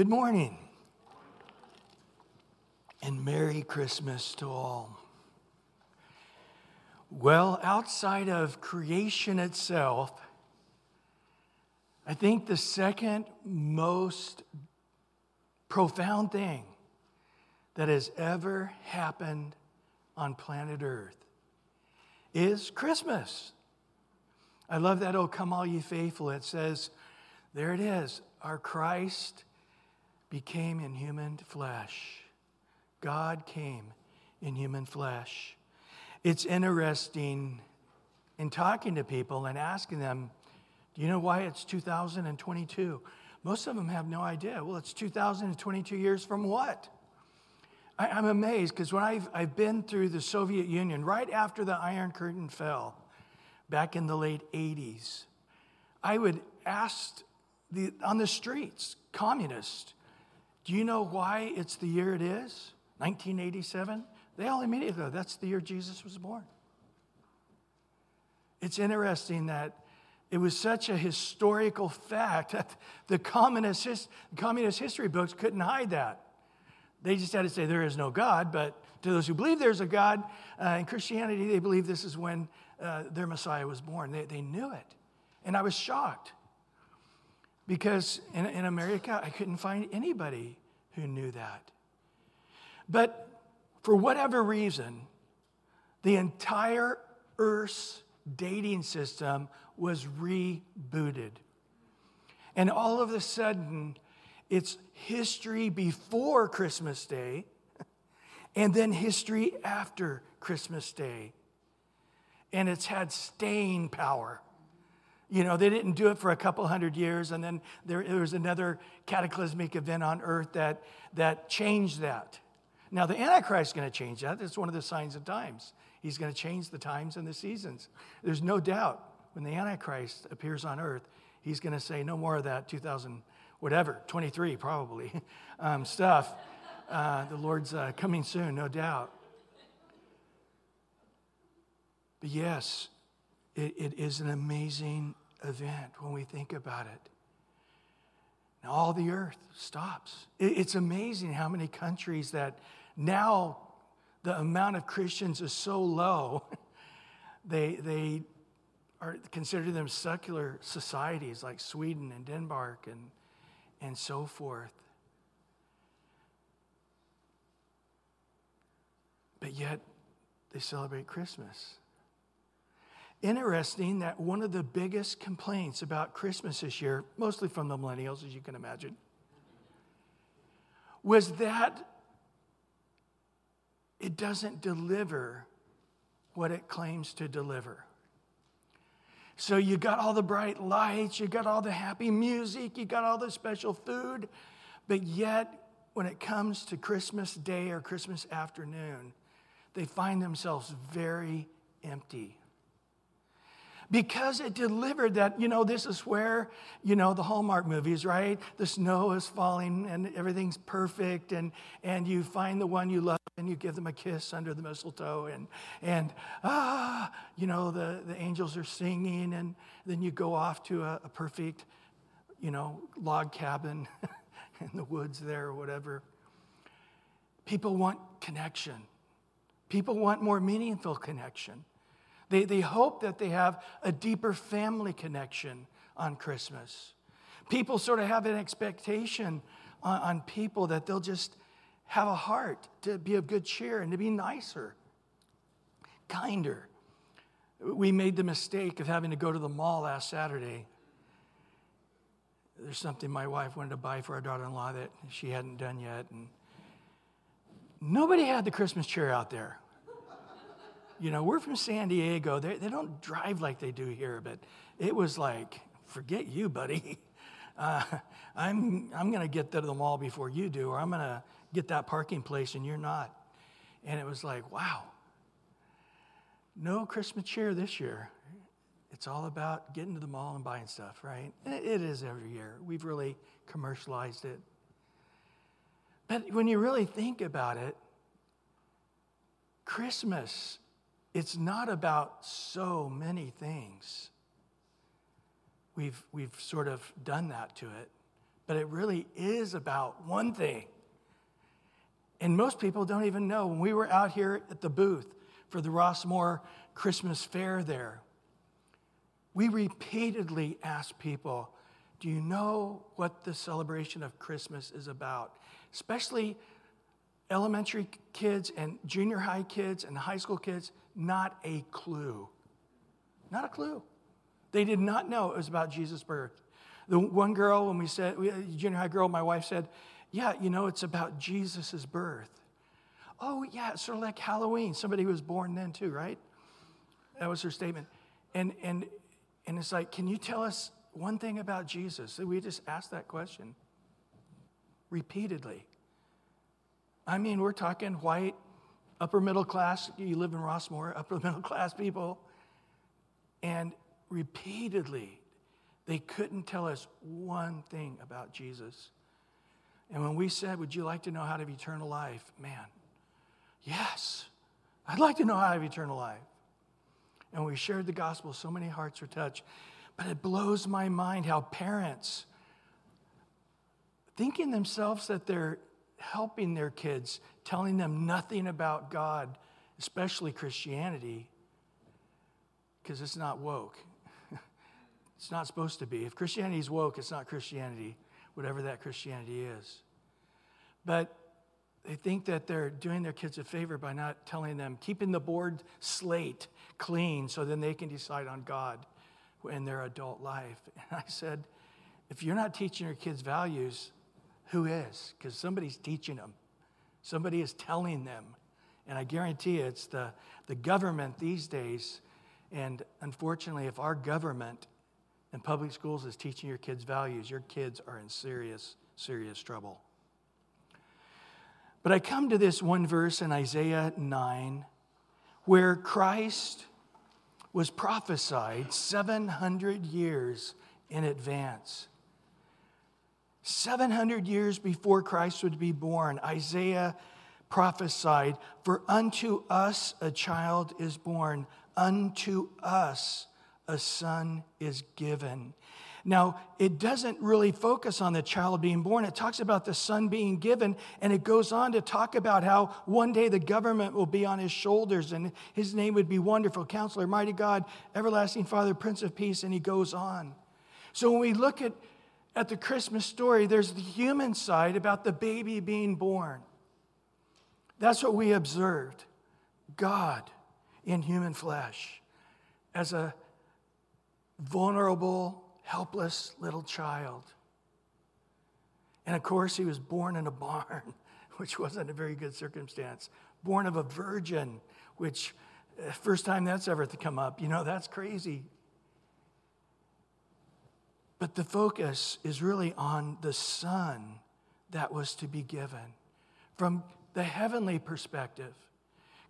Good morning. And Merry Christmas to all. Well, outside of creation itself, I think the second most profound thing that has ever happened on planet Earth is Christmas. I love that, oh, come all ye faithful. It says, there it is, our Christ became in human flesh. God came in human flesh. It's interesting in talking to people and asking them, do you know why it's 2022? Most of them have no idea. Well, it's 2022 years from what? I, am amazed because when I've, I've been through the Soviet Union, right after the Iron Curtain fell, back in the late 80s, I would ask the, on the streets, communists, do you know why it's the year it is? 1987? They all immediately go, that's the year Jesus was born. It's interesting that it was such a historical fact that the communist, his, communist history books couldn't hide that. They just had to say there is no God, but to those who believe there's a God, uh, in Christianity, they believe this is when uh, their Messiah was born. They, they knew it. And I was shocked because in, in America, I couldn't find anybody who knew that. But for whatever reason, the entire Earth's dating system was rebooted. And all of a sudden, it's history before Christmas Day and then history after Christmas Day and it's had staying power. You know, they didn't do it for a couple hundred years, and then there, there was another cataclysmic event on earth that, that changed that. Now, the Antichrist is going to change that. It's one of the signs of times. He's going to change the times and the seasons. There's no doubt when the Antichrist appears on earth, he's going to say no more of that 2000, whatever, 23 probably, um, stuff. Uh, the Lord's uh, coming soon, no doubt. But yes, it, it is an amazing event when we think about it. Now, all the earth stops. It's amazing how many countries that now the amount of Christians is so low, they, they are consider them secular societies like Sweden and Denmark and, and so forth. But yet, they celebrate Christmas. Interesting that one of the biggest complaints about Christmas this year, mostly from the millennials, as you can imagine, was that it doesn't deliver what it claims to deliver. So you got all the bright lights, you got all the happy music, you got all the special food, but yet when it comes to Christmas Day or Christmas afternoon, they find themselves very empty because it delivered that, you know, this is where, you know, the Hallmark movies, right? The snow is falling and everything's perfect, and, and you find the one you love and you give them a kiss under the mistletoe, and, and ah, you know, the, the angels are singing, and then you go off to a, a perfect, you know, log cabin in the woods there or whatever. People want connection. People want more meaningful connection. They, they hope that they have a deeper family connection on Christmas. People sort of have an expectation on, on people that they'll just have a heart to be of good cheer and to be nicer, kinder. We made the mistake of having to go to the mall last Saturday. There's something my wife wanted to buy for our daughter in law that she hadn't done yet. And nobody had the Christmas cheer out there. You know, we're from San Diego. They, they don't drive like they do here, but it was like, forget you, buddy. Uh, I'm, I'm going to get to the mall before you do, or I'm going to get that parking place and you're not. And it was like, wow, no Christmas cheer this year. It's all about getting to the mall and buying stuff, right? It is every year. We've really commercialized it. But when you really think about it, Christmas it's not about so many things. We've, we've sort of done that to it. but it really is about one thing. And most people don't even know. When we were out here at the booth for the Rossmoor Christmas fair there, we repeatedly asked people, Do you know what the celebration of Christmas is about? Especially elementary kids and junior high kids and high school kids, not a clue. Not a clue. They did not know it was about Jesus' birth. The one girl, when we said, junior high girl, my wife said, Yeah, you know, it's about Jesus' birth. Oh, yeah, sort of like Halloween. Somebody was born then too, right? That was her statement. And, and, and it's like, Can you tell us one thing about Jesus? We just asked that question repeatedly. I mean, we're talking white, upper middle class. You live in Rossmoor, upper middle class people. And repeatedly, they couldn't tell us one thing about Jesus. And when we said, Would you like to know how to have eternal life? Man, yes, I'd like to know how to have eternal life. And we shared the gospel, so many hearts were touched. But it blows my mind how parents, thinking themselves that they're helping their kids, telling them nothing about God, especially Christianity, because it's not woke. it's not supposed to be. If Christianity is woke, it's not Christianity, whatever that Christianity is. But they think that they're doing their kids a favor by not telling them, keeping the board slate clean so then they can decide on God in their adult life. And I said, if you're not teaching your kids values, who is? Because somebody's teaching them, somebody is telling them. And I guarantee you, it's the, the government these days. And unfortunately, if our government and public schools is teaching your kids values, your kids are in serious, serious trouble. But I come to this one verse in Isaiah 9 where Christ was prophesied 700 years in advance. 700 years before Christ would be born, Isaiah prophesied, For unto us a child is born, unto us a son is given. Now, it doesn't really focus on the child being born. It talks about the son being given, and it goes on to talk about how one day the government will be on his shoulders, and his name would be Wonderful Counselor, Mighty God, Everlasting Father, Prince of Peace, and he goes on. So when we look at at the Christmas story, there's the human side about the baby being born. That's what we observed God in human flesh as a vulnerable, helpless little child. And of course, he was born in a barn, which wasn't a very good circumstance. Born of a virgin, which, uh, first time that's ever to come up, you know, that's crazy. But the focus is really on the Son that was to be given. From the heavenly perspective,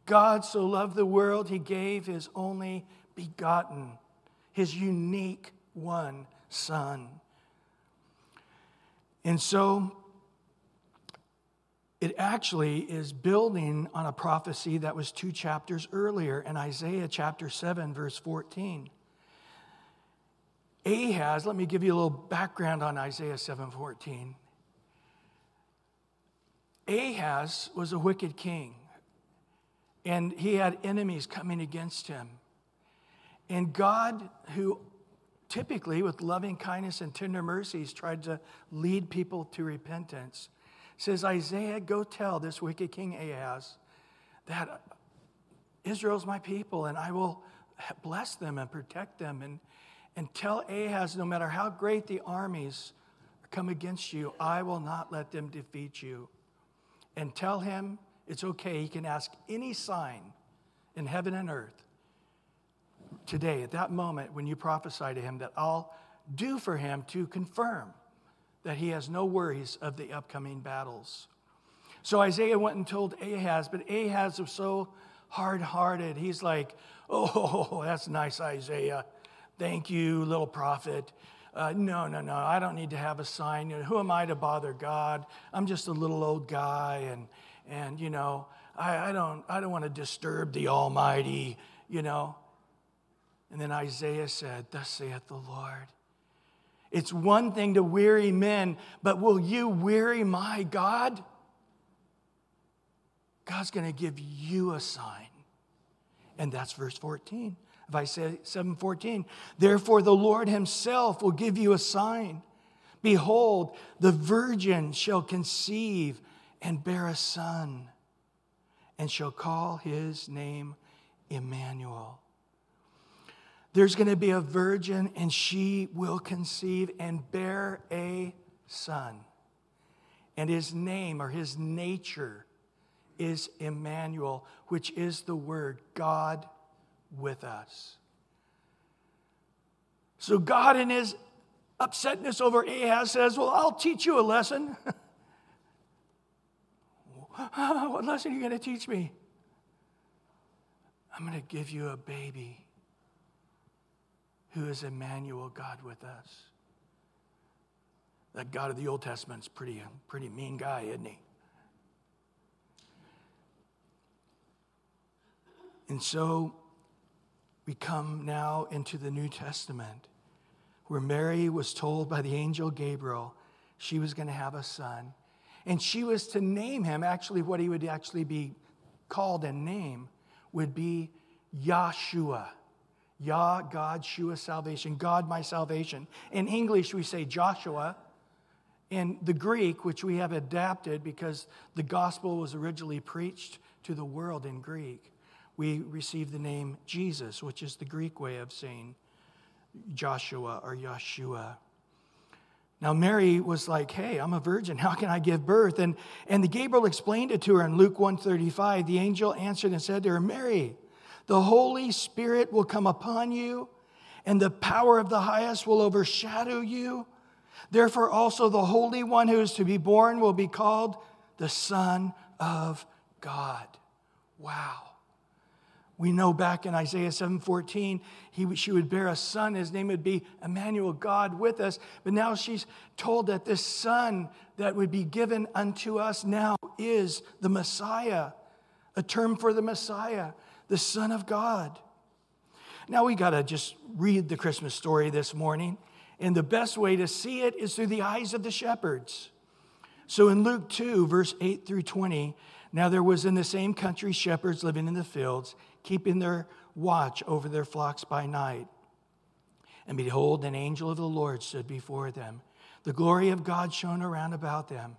God so loved the world, he gave his only begotten, his unique one Son. And so it actually is building on a prophecy that was two chapters earlier in Isaiah chapter 7, verse 14. Ahaz, let me give you a little background on Isaiah 7:14. Ahaz was a wicked king, and he had enemies coming against him. And God, who typically with loving kindness and tender mercies tried to lead people to repentance, says, Isaiah, go tell this wicked king Ahaz that Israel's my people, and I will bless them and protect them and and tell Ahaz, no matter how great the armies come against you, I will not let them defeat you. And tell him it's okay. He can ask any sign in heaven and earth today, at that moment, when you prophesy to him, that I'll do for him to confirm that he has no worries of the upcoming battles. So Isaiah went and told Ahaz, but Ahaz was so hard hearted. He's like, Oh, that's nice, Isaiah. Thank you, little prophet. Uh, no, no, no, I don't need to have a sign. You know, who am I to bother God? I'm just a little old guy, and, and you know, I, I, don't, I don't want to disturb the Almighty, you know. And then Isaiah said, Thus saith the Lord. It's one thing to weary men, but will you weary my God? God's going to give you a sign. And that's verse 14. If I say 7:14, therefore the Lord himself will give you a sign. Behold, the virgin shall conceive and bear a son, and shall call his name Emmanuel. There's going to be a virgin, and she will conceive and bear a son. And his name or his nature is Emmanuel, which is the word God with us. So, God, in his upsetness over Ahaz, says, Well, I'll teach you a lesson. what lesson are you going to teach me? I'm going to give you a baby who is Emmanuel, God with us. That God of the Old Testament's pretty, pretty mean guy, isn't he? And so we come now into the New Testament where Mary was told by the angel Gabriel she was going to have a son. And she was to name him, actually, what he would actually be called and name would be Yahshua. Yah, God, Shua, salvation. God, my salvation. In English, we say Joshua. In the Greek, which we have adapted because the gospel was originally preached to the world in Greek, we receive the name Jesus, which is the Greek way of saying Joshua or Yeshua. Now, Mary was like, Hey, I'm a virgin. How can I give birth? And, and the Gabriel explained it to her in Luke 135. The angel answered and said to her, Mary, the Holy Spirit will come upon you, and the power of the highest will overshadow you. Therefore, also the Holy One who is to be born will be called the Son of God. Wow. We know back in Isaiah 7:14, he, she would bear a son. His name would be Emmanuel, God with us. But now she's told that this son that would be given unto us now is the Messiah, a term for the Messiah the Son of God. Now we got to just read the Christmas story this morning, and the best way to see it is through the eyes of the shepherds. So in Luke 2, verse 8 through 20, now there was in the same country shepherds living in the fields, keeping their watch over their flocks by night. And behold, an angel of the Lord stood before them. The glory of God shone around about them,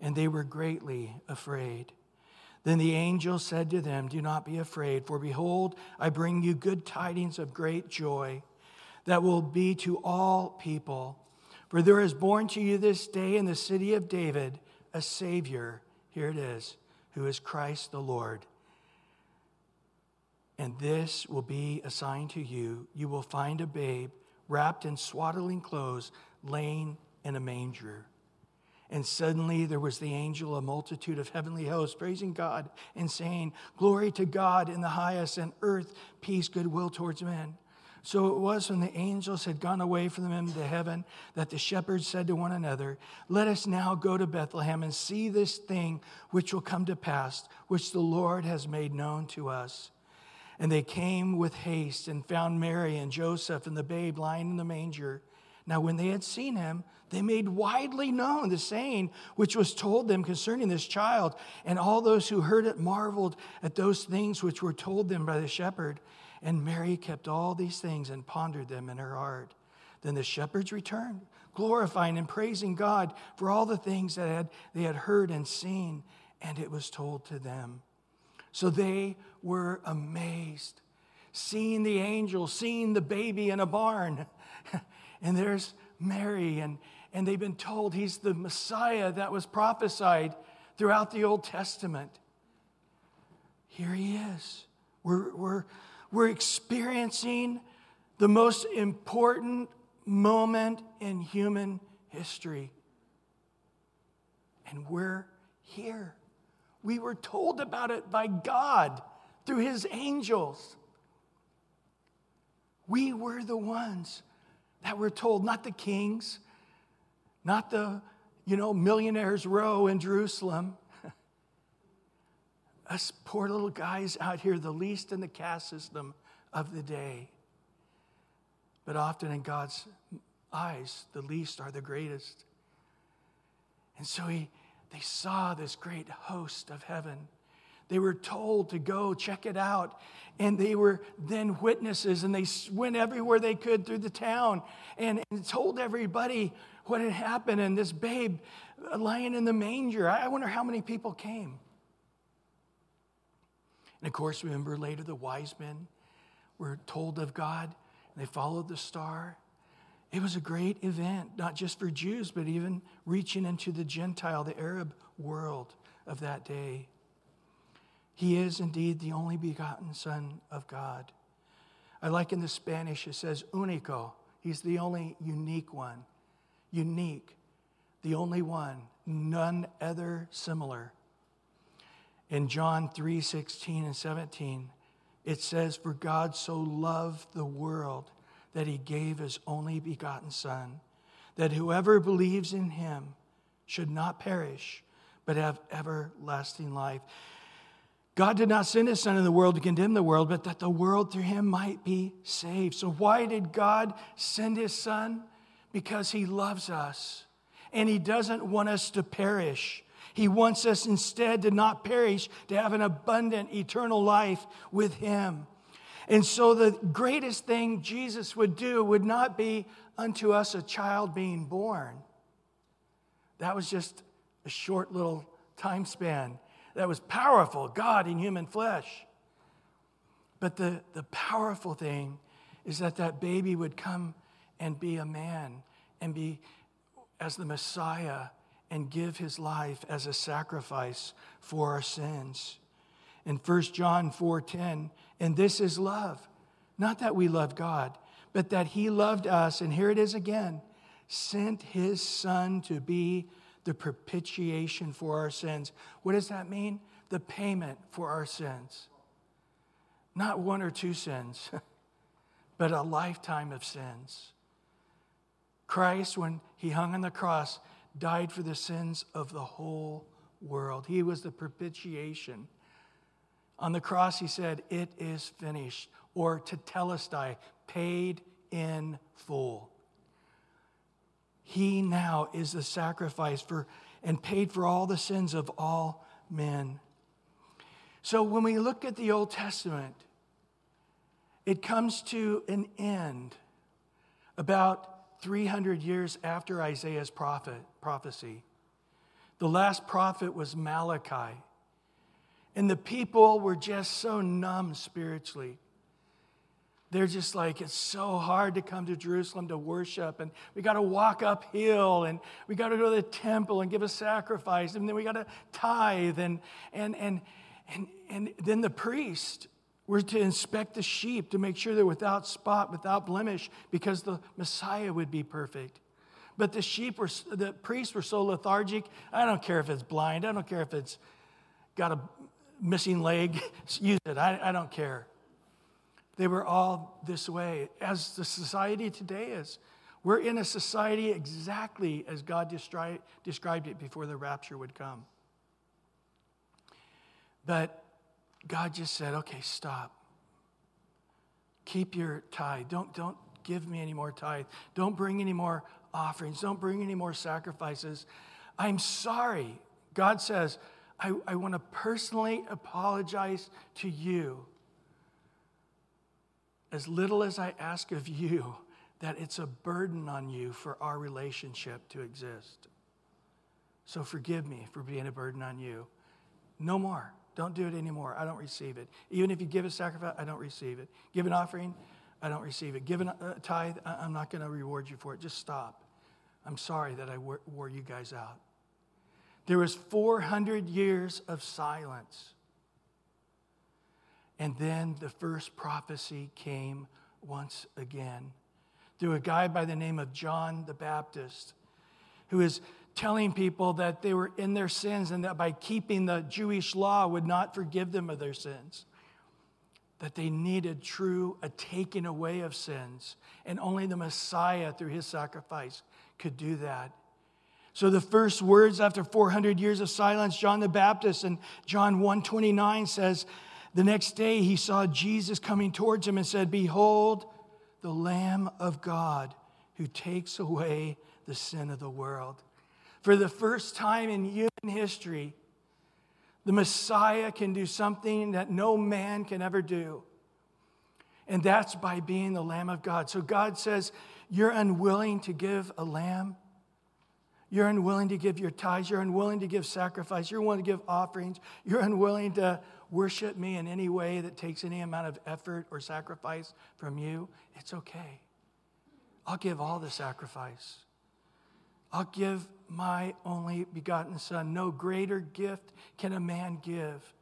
and they were greatly afraid. Then the angel said to them, Do not be afraid, for behold, I bring you good tidings of great joy that will be to all people. For there is born to you this day in the city of David a Savior, here it is, who is Christ the Lord. And this will be a sign to you. You will find a babe wrapped in swaddling clothes, laying in a manger. And suddenly there was the angel, a multitude of heavenly hosts, praising God and saying, Glory to God in the highest, and earth, peace, goodwill towards men. So it was when the angels had gone away from them into heaven that the shepherds said to one another, Let us now go to Bethlehem and see this thing which will come to pass, which the Lord has made known to us. And they came with haste and found Mary and Joseph and the babe lying in the manger. Now, when they had seen him, they made widely known the saying which was told them concerning this child. And all those who heard it marveled at those things which were told them by the shepherd. And Mary kept all these things and pondered them in her heart. Then the shepherds returned, glorifying and praising God for all the things that had, they had heard and seen, and it was told to them. So they were amazed, seeing the angel, seeing the baby in a barn. and there's Mary, and, and they've been told he's the Messiah that was prophesied throughout the Old Testament. Here he is. We're, we're, we're experiencing the most important moment in human history. And we're here. We were told about it by God through his angels. We were the ones that we're told, not the kings, not the, you know, millionaires' row in Jerusalem. Us poor little guys out here, the least in the caste system of the day. But often in God's eyes, the least are the greatest. And so he, they saw this great host of heaven. They were told to go check it out. And they were then witnesses, and they went everywhere they could through the town and, and told everybody what had happened and this babe uh, lying in the manger. I wonder how many people came. And of course, remember later the wise men were told of God, and they followed the star. It was a great event, not just for Jews, but even reaching into the Gentile, the Arab world of that day. He is indeed the only begotten Son of God. I like in the Spanish, it says unico. He's the only unique one. Unique, the only one, none other similar. In John 3 16 and 17, it says, For God so loved the world that he gave his only begotten Son, that whoever believes in him should not perish, but have everlasting life. God did not send his Son in the world to condemn the world, but that the world through him might be saved. So, why did God send his Son? Because he loves us and he doesn't want us to perish. He wants us instead to not perish, to have an abundant eternal life with him. And so the greatest thing Jesus would do would not be unto us a child being born. That was just a short little time span. That was powerful, God in human flesh. But the, the powerful thing is that that baby would come and be a man and be as the Messiah and give his life as a sacrifice for our sins. In 1 John 4:10, and this is love. Not that we love God, but that He loved us, and here it is again, sent His Son to be the propitiation for our sins. What does that mean? The payment for our sins. Not one or two sins, but a lifetime of sins. Christ, when He hung on the cross, died for the sins of the whole world. He was the propitiation. On the cross, he said, It is finished, or tetelestai, paid in full. He now is the sacrifice for and paid for all the sins of all men. So when we look at the Old Testament, it comes to an end about 300 years after Isaiah's prophet, prophecy. The last prophet was Malachi. And the people were just so numb spiritually. They're just like, it's so hard to come to Jerusalem to worship. And we got to walk uphill and we got to go to the temple and give a sacrifice. And then we got to tithe. And, and, and, and, and then the priest were to inspect the sheep to make sure they're without spot, without blemish, because the Messiah would be perfect. But the sheep were, the priests were so lethargic. I don't care if it's blind. I don't care if it's got a missing leg, use it. I, I don't care. They were all this way, as the society today is. We're in a society exactly as God destri- described it before the rapture would come. But God just said, okay, stop. Keep your tithe. Don't, don't give me any more tithe. Don't bring any more offerings. Don't bring any more sacrifices. I'm sorry. God says, I, I want to personally apologize to you. As little as I ask of you, that it's a burden on you for our relationship to exist. So forgive me for being a burden on you. No more. Don't do it anymore. I don't receive it. Even if you give a sacrifice, I don't receive it. Give an offering, I don't receive it. Give a uh, tithe, I'm not going to reward you for it. Just stop. I'm sorry that I wore you guys out. There was 400 years of silence. And then the first prophecy came once again through a guy by the name of John the Baptist, who is telling people that they were in their sins and that by keeping the Jewish law would not forgive them of their sins. That they needed true a taking away of sins, and only the Messiah, through his sacrifice, could do that. So the first words after 400 years of silence, John the Baptist in John 129 says, the next day he saw Jesus coming towards him and said, "Behold, the Lamb of God who takes away the sin of the world. For the first time in human history, the Messiah can do something that no man can ever do. And that's by being the Lamb of God. So God says, You're unwilling to give a lamb. You're unwilling to give your tithes. You're unwilling to give sacrifice. You're unwilling to give offerings. You're unwilling to worship me in any way that takes any amount of effort or sacrifice from you. It's okay. I'll give all the sacrifice. I'll give my only begotten Son. No greater gift can a man give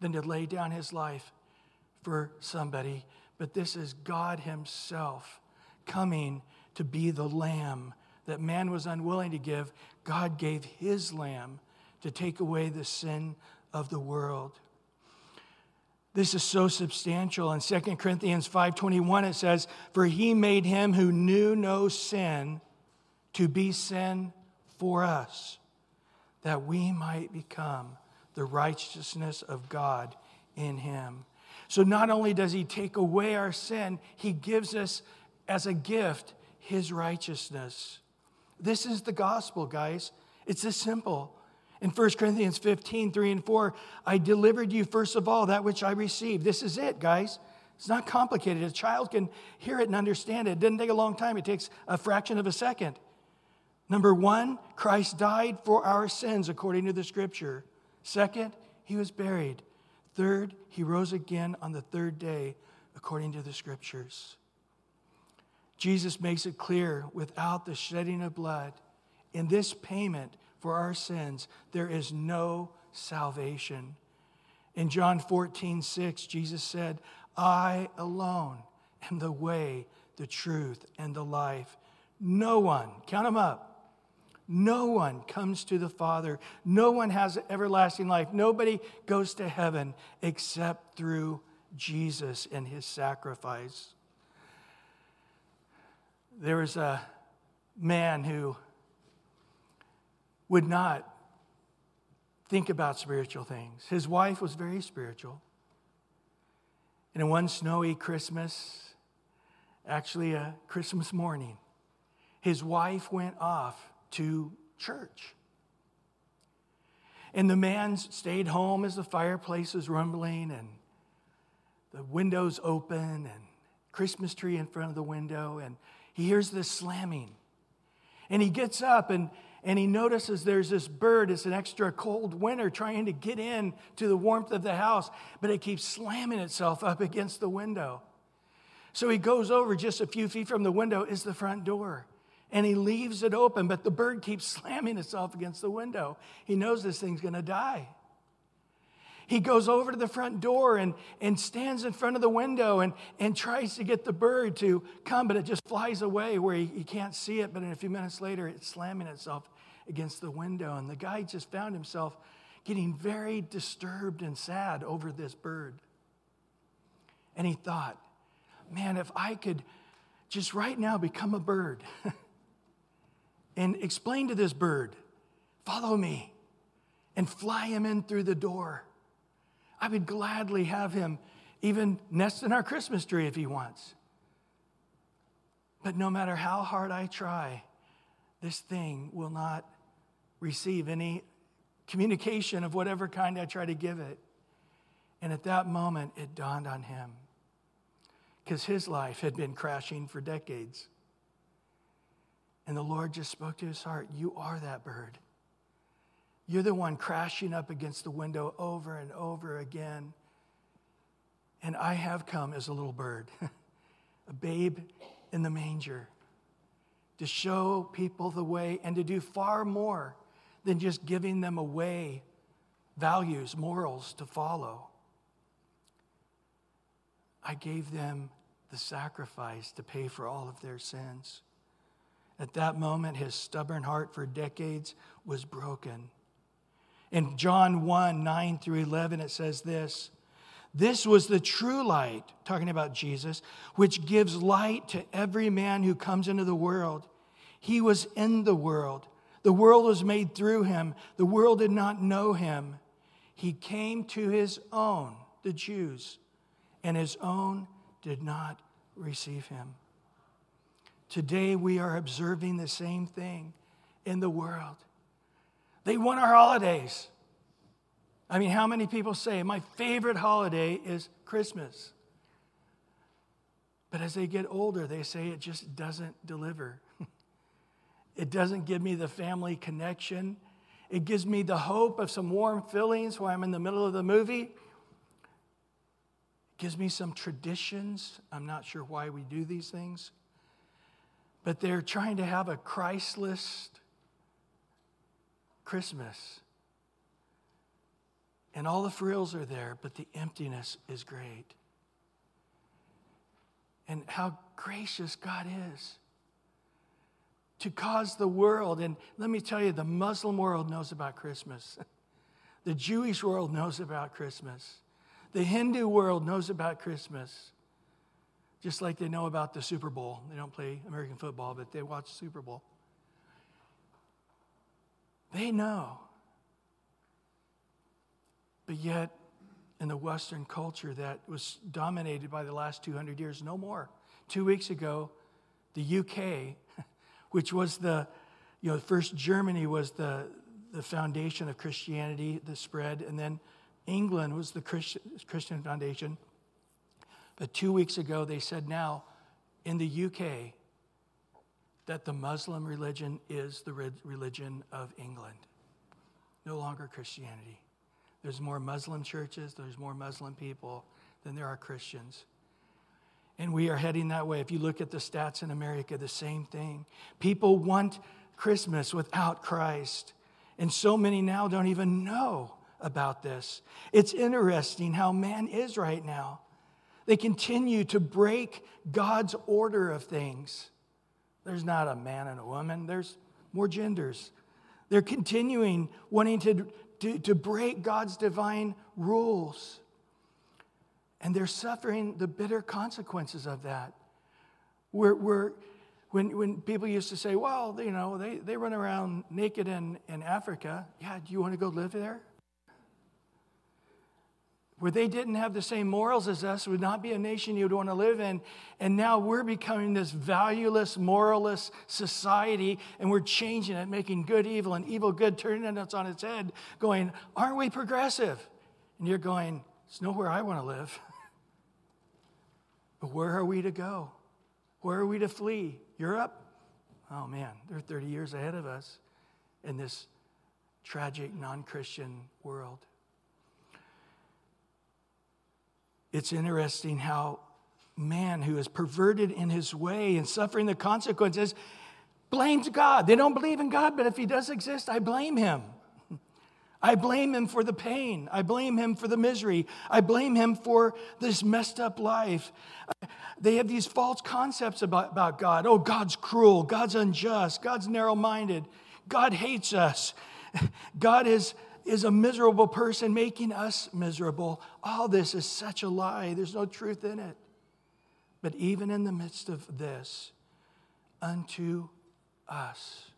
than to lay down his life for somebody. But this is God Himself coming to be the lamb that man was unwilling to give. God gave His lamb to take away the sin of the world. This is so substantial. In 2 Corinthians 5:21 it says, "For he made him who knew no sin to be sin for us, that we might become the righteousness of God in him. So not only does he take away our sin, he gives us as a gift his righteousness. This is the gospel, guys. It's this simple. In 1 Corinthians 15, 3 and 4, I delivered you first of all that which I received. This is it, guys. It's not complicated. A child can hear it and understand it. It doesn't take a long time, it takes a fraction of a second. Number one, Christ died for our sins according to the scripture. Second, he was buried. Third, he rose again on the third day according to the scriptures. Jesus makes it clear without the shedding of blood, in this payment for our sins, there is no salvation. In John 14, 6, Jesus said, I alone am the way, the truth, and the life. No one, count them up, no one comes to the Father. No one has everlasting life. Nobody goes to heaven except through Jesus and his sacrifice. There was a man who would not think about spiritual things. His wife was very spiritual. And in one snowy Christmas, actually a Christmas morning, his wife went off to church. And the man stayed home as the fireplace was rumbling and the windows open and Christmas tree in front of the window. And he hears this slamming. And he gets up and, and he notices there's this bird. It's an extra cold winter trying to get in to the warmth of the house, but it keeps slamming itself up against the window. So he goes over just a few feet from the window is the front door and he leaves it open, but the bird keeps slamming itself against the window. He knows this thing's to die. He goes over to the front door and, and stands in front of the window and, and tries to get the bird to come, but it just flies away where he, he can't see it. But in a few minutes later, it's slamming itself against the window. And the guy just found himself getting very disturbed and sad over this bird. And he thought, man, if I could just right now become a bird. and explain to this bird, follow me, and fly him in through the door. I would gladly have him even nest in our Christmas tree if he wants. But no matter how hard I try, this thing will not receive any communication of whatever kind I try to give it. And at that moment, it dawned on him because his life had been crashing for decades. And the Lord just spoke to his heart You are that bird. You're the one crashing up against the window over and over again. And I have come as a little bird, a babe in the manger, to show people the way and to do far more than just giving them away values, morals to follow. I gave them the sacrifice to pay for all of their sins. At that moment, his stubborn heart for decades was broken. In John 1 9 through 11, it says this This was the true light, talking about Jesus, which gives light to every man who comes into the world. He was in the world. The world was made through him. The world did not know him. He came to his own, the Jews, and his own did not receive him. Today we are observing the same thing in the world. They want our holidays. I mean, how many people say, my favorite holiday is Christmas? But as they get older, they say it just doesn't deliver. it doesn't give me the family connection. It gives me the hope of some warm feelings while I'm in the middle of the movie. It gives me some traditions. I'm not sure why we do these things. But they're trying to have a Christless Christmas. And all the frills are there, but the emptiness is great and how gracious God is to cause the world, and let me tell you, the Muslim world knows about Christmas, the Jewish world knows about Christmas, the Hindu world knows about Christmas. Just like they know about the Super Bowl. They don't play American football, but they watch Super Bowl. They know. But yet, in the Western culture that was dominated by the last 200 years, no more. Two weeks ago, the UK, which was the, you know, first Germany was the, the foundation of Christianity, the spread, and then England was the Christian, Christian foundation. But two weeks ago, they said now in the UK that the Muslim religion is the religion of England, no longer Christianity. There's more Muslim churches, there's more Muslim people than there are Christians. And we are heading that way. If you look at the stats in America, the same thing. People want Christmas without Christ. And so many now don't even know about this. It's interesting how man is right now. They continue to break God's order of things. There's not a man and a woman, there's more genders. They're continuing wanting to to, to break God's divine rules. And they're suffering the bitter consequences of that. We're, we're, when, when people used to say, well, you know, they, they run around naked in, in Africa, yeah, do you want to go live there? Where they didn't have the same morals as us would not be a nation you'd want to live in. And now we're becoming this valueless, moralist society, and we're changing it, making good evil and evil good, turning it on its head, going, Aren't we progressive? And you're going, It's nowhere I want to live. but where are we to go? Where are we to flee? Europe? Oh man, they're 30 years ahead of us in this tragic non Christian world. It's interesting how man who is perverted in his way and suffering the consequences blames God. They don't believe in God, but if he does exist, I blame him. I blame him for the pain. I blame him for the misery. I blame him for this messed up life. They have these false concepts about, about God. Oh, God's cruel. God's unjust. God's narrow minded. God hates us. God is is a miserable person making us miserable. All this is such a lie. There's no truth in it. But even in the midst of this, unto us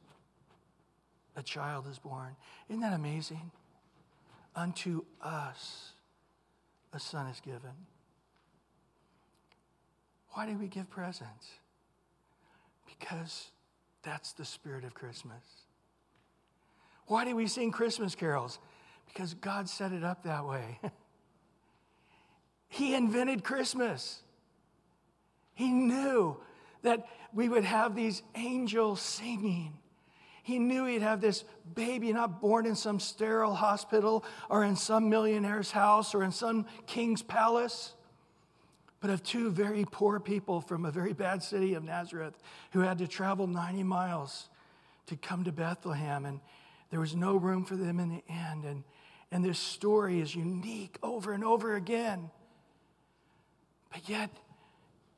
a child is born. Isn't that amazing? Unto us a son is given. Why do we give presents? Because that's the spirit of Christmas. Why do we sing Christmas carols? Because God set it up that way. he invented Christmas. He knew that we would have these angels singing. He knew he'd have this baby not born in some sterile hospital or in some millionaire's house or in some king's palace, but of two very poor people from a very bad city of Nazareth who had to travel 90 miles to come to Bethlehem. And there was no room for them in the end. And, and this story is unique over and over again. But yet,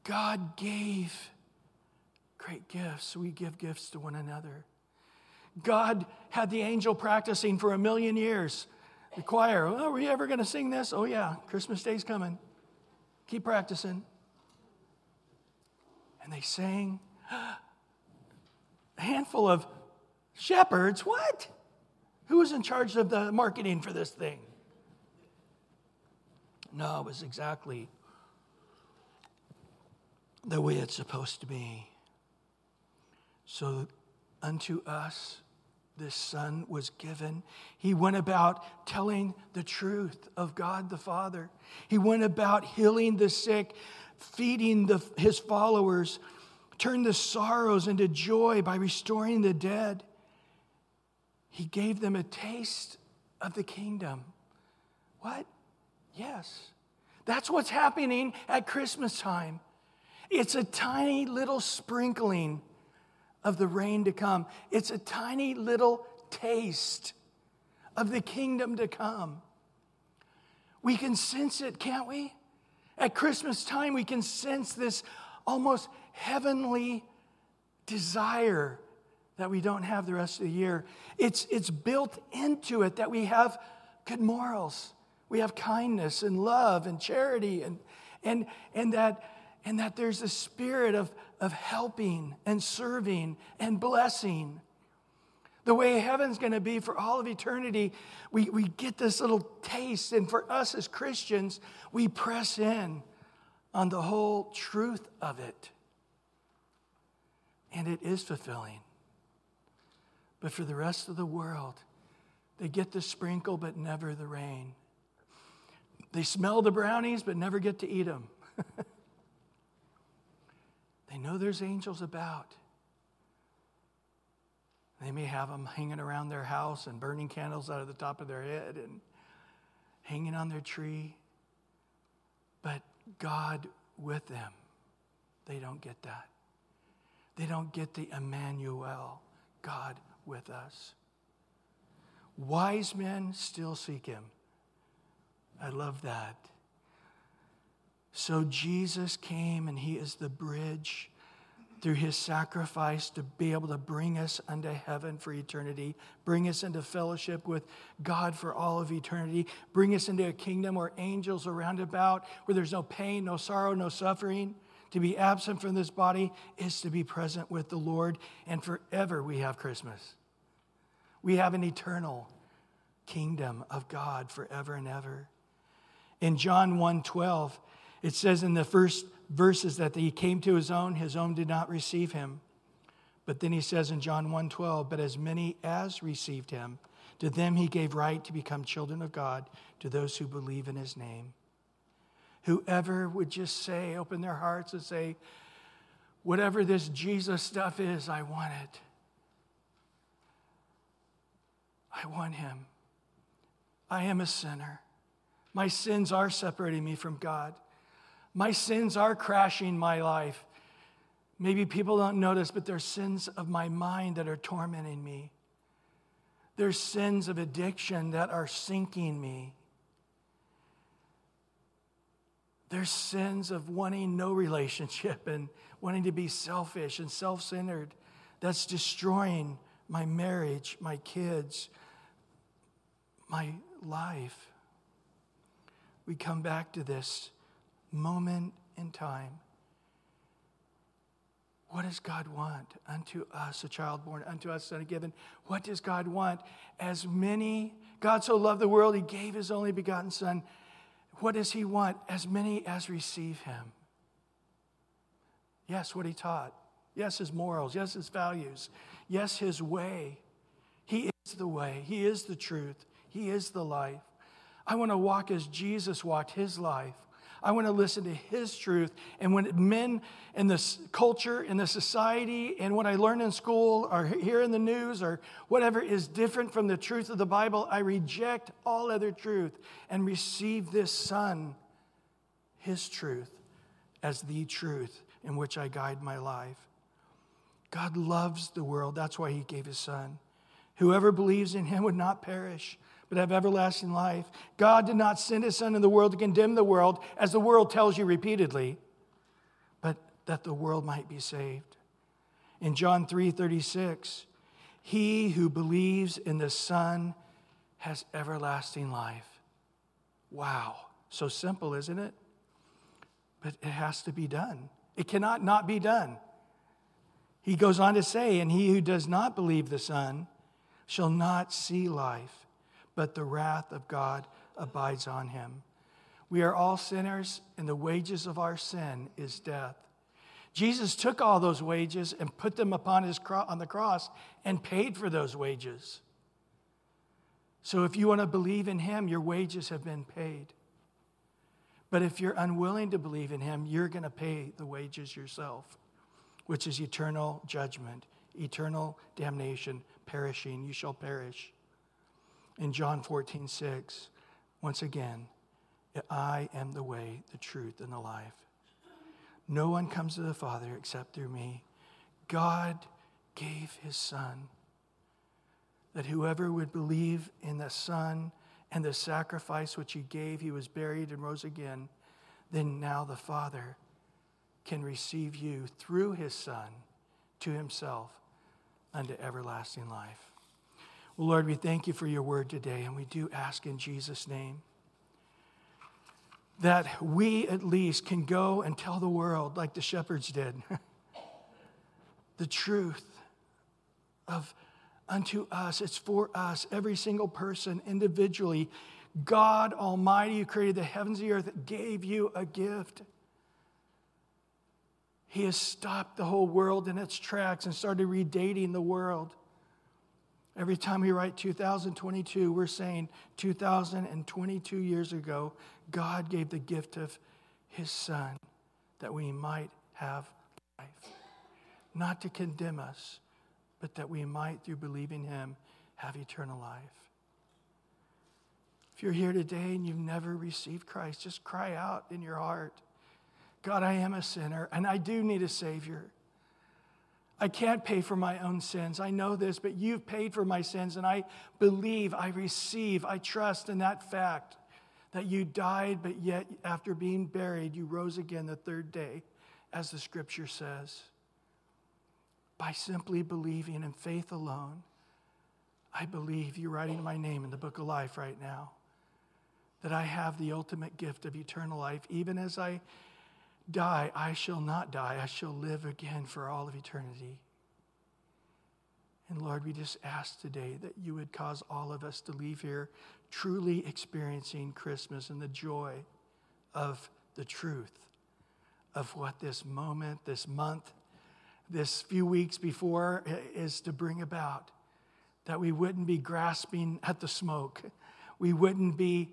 God gave great gifts. We give gifts to one another. God had the angel practicing for a million years. The choir, oh, are we ever going to sing this? Oh, yeah, Christmas Day's coming. Keep practicing. And they sang. A handful of shepherds, what? Who was in charge of the marketing for this thing? No, it was exactly the way it's supposed to be. So unto us this Son was given. He went about telling the truth of God the Father. He went about healing the sick, feeding the, his followers, turned the sorrows into joy by restoring the dead. He gave them a taste of the kingdom. What? Yes. That's what's happening at Christmas time. It's a tiny little sprinkling of the rain to come. It's a tiny little taste of the kingdom to come. We can sense it, can't we? At Christmas time, we can sense this almost heavenly desire that we don't have the rest of the year. It's, it's built into it that we have good morals, we have kindness and love and charity, and, and, and, that, and that there's a spirit of, of helping and serving and blessing. The way heaven's going to be for all of eternity, we, we get this little taste. And for us as Christians, we press in on the whole truth of it. And it is fulfilling. But for the rest of the world, they get the sprinkle, but never the rain. They smell the brownies, but never get to eat them. they know there's angels about. They may have them hanging around their house and burning candles out of the top of their head and hanging on their tree. But God with them, they don't get that. They don't get the Emmanuel, God with us. Wise men still seek him. I love that. So Jesus came and he is the bridge through his sacrifice to be able to bring us unto heaven for eternity, bring us into fellowship with God for all of eternity, bring us into a kingdom where angels are round about, where there's no pain, no sorrow, no suffering. To be absent from this body is to be present with the Lord, and forever we have Christmas. We have an eternal kingdom of God forever and ever. In John 1:12, it says in the first verses that he came to his own, his own did not receive him. But then he says in John 1:12, but as many as received him, to them he gave right to become children of God, to those who believe in his name. Whoever would just say, open their hearts and say, whatever this Jesus stuff is, I want it. I want him. I am a sinner. My sins are separating me from God. My sins are crashing my life. Maybe people don't notice, but there's sins of my mind that are tormenting me. There's sins of addiction that are sinking me. There's sins of wanting no relationship and wanting to be selfish and self centered that's destroying my marriage, my kids, my life. We come back to this moment in time. What does God want unto us, a child born, unto us, son given? What does God want? As many, God so loved the world, he gave his only begotten Son. What does he want? As many as receive him. Yes, what he taught. Yes, his morals. Yes, his values. Yes, his way. He is the way. He is the truth. He is the life. I want to walk as Jesus walked his life. I want to listen to his truth. And when men in this culture, in the society, and what I learn in school or hear in the news or whatever is different from the truth of the Bible, I reject all other truth and receive this Son, his truth, as the truth in which I guide my life. God loves the world. That's why he gave his Son. Whoever believes in him would not perish but have everlasting life. God did not send his Son in the world to condemn the world, as the world tells you repeatedly, but that the world might be saved. In John 3 36, he who believes in the Son has everlasting life. Wow. So simple, isn't it? But it has to be done. It cannot not be done. He goes on to say, And he who does not believe the Son shall not see life but the wrath of God abides on him. We are all sinners, and the wages of our sin is death. Jesus took all those wages and put them upon his cro- on the cross and paid for those wages. So if you want to believe in him, your wages have been paid. But if you're unwilling to believe in him, you're going to pay the wages yourself, which is eternal judgment, eternal damnation, perishing. You shall perish. In John 14, 6, once again, I am the way, the truth, and the life. No one comes to the Father except through me. God gave his Son that whoever would believe in the Son and the sacrifice which he gave, he was buried and rose again, then now the Father can receive you through his Son to himself unto everlasting life. Well, Lord, we thank you for your word today, and we do ask in Jesus' name that we at least can go and tell the world, like the shepherds did, the truth of unto us. It's for us, every single person individually. God Almighty, who created the heavens and the earth, gave you a gift. He has stopped the whole world in its tracks and started redating the world. Every time we write 2022, we're saying 2022 years ago, God gave the gift of His Son that we might have life. Not to condemn us, but that we might, through believing Him, have eternal life. If you're here today and you've never received Christ, just cry out in your heart God, I am a sinner and I do need a Savior. I can't pay for my own sins. I know this, but you've paid for my sins, and I believe, I receive, I trust in that fact that you died, but yet after being buried, you rose again the third day, as the scripture says. By simply believing in faith alone, I believe you're writing my name in the book of life right now. That I have the ultimate gift of eternal life, even as I die, I shall not die. I shall live again for all of eternity. And Lord, we just ask today that you would cause all of us to leave here truly experiencing Christmas and the joy of the truth of what this moment, this month, this few weeks before is to bring about. That we wouldn't be grasping at the smoke. We wouldn't be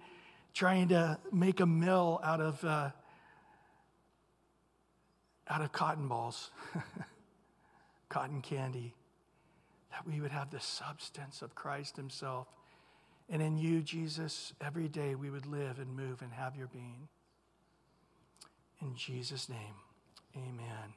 trying to make a mill out of. Uh, out of cotton balls, cotton candy, that we would have the substance of Christ Himself. And in you, Jesus, every day we would live and move and have your being. In Jesus' name, amen.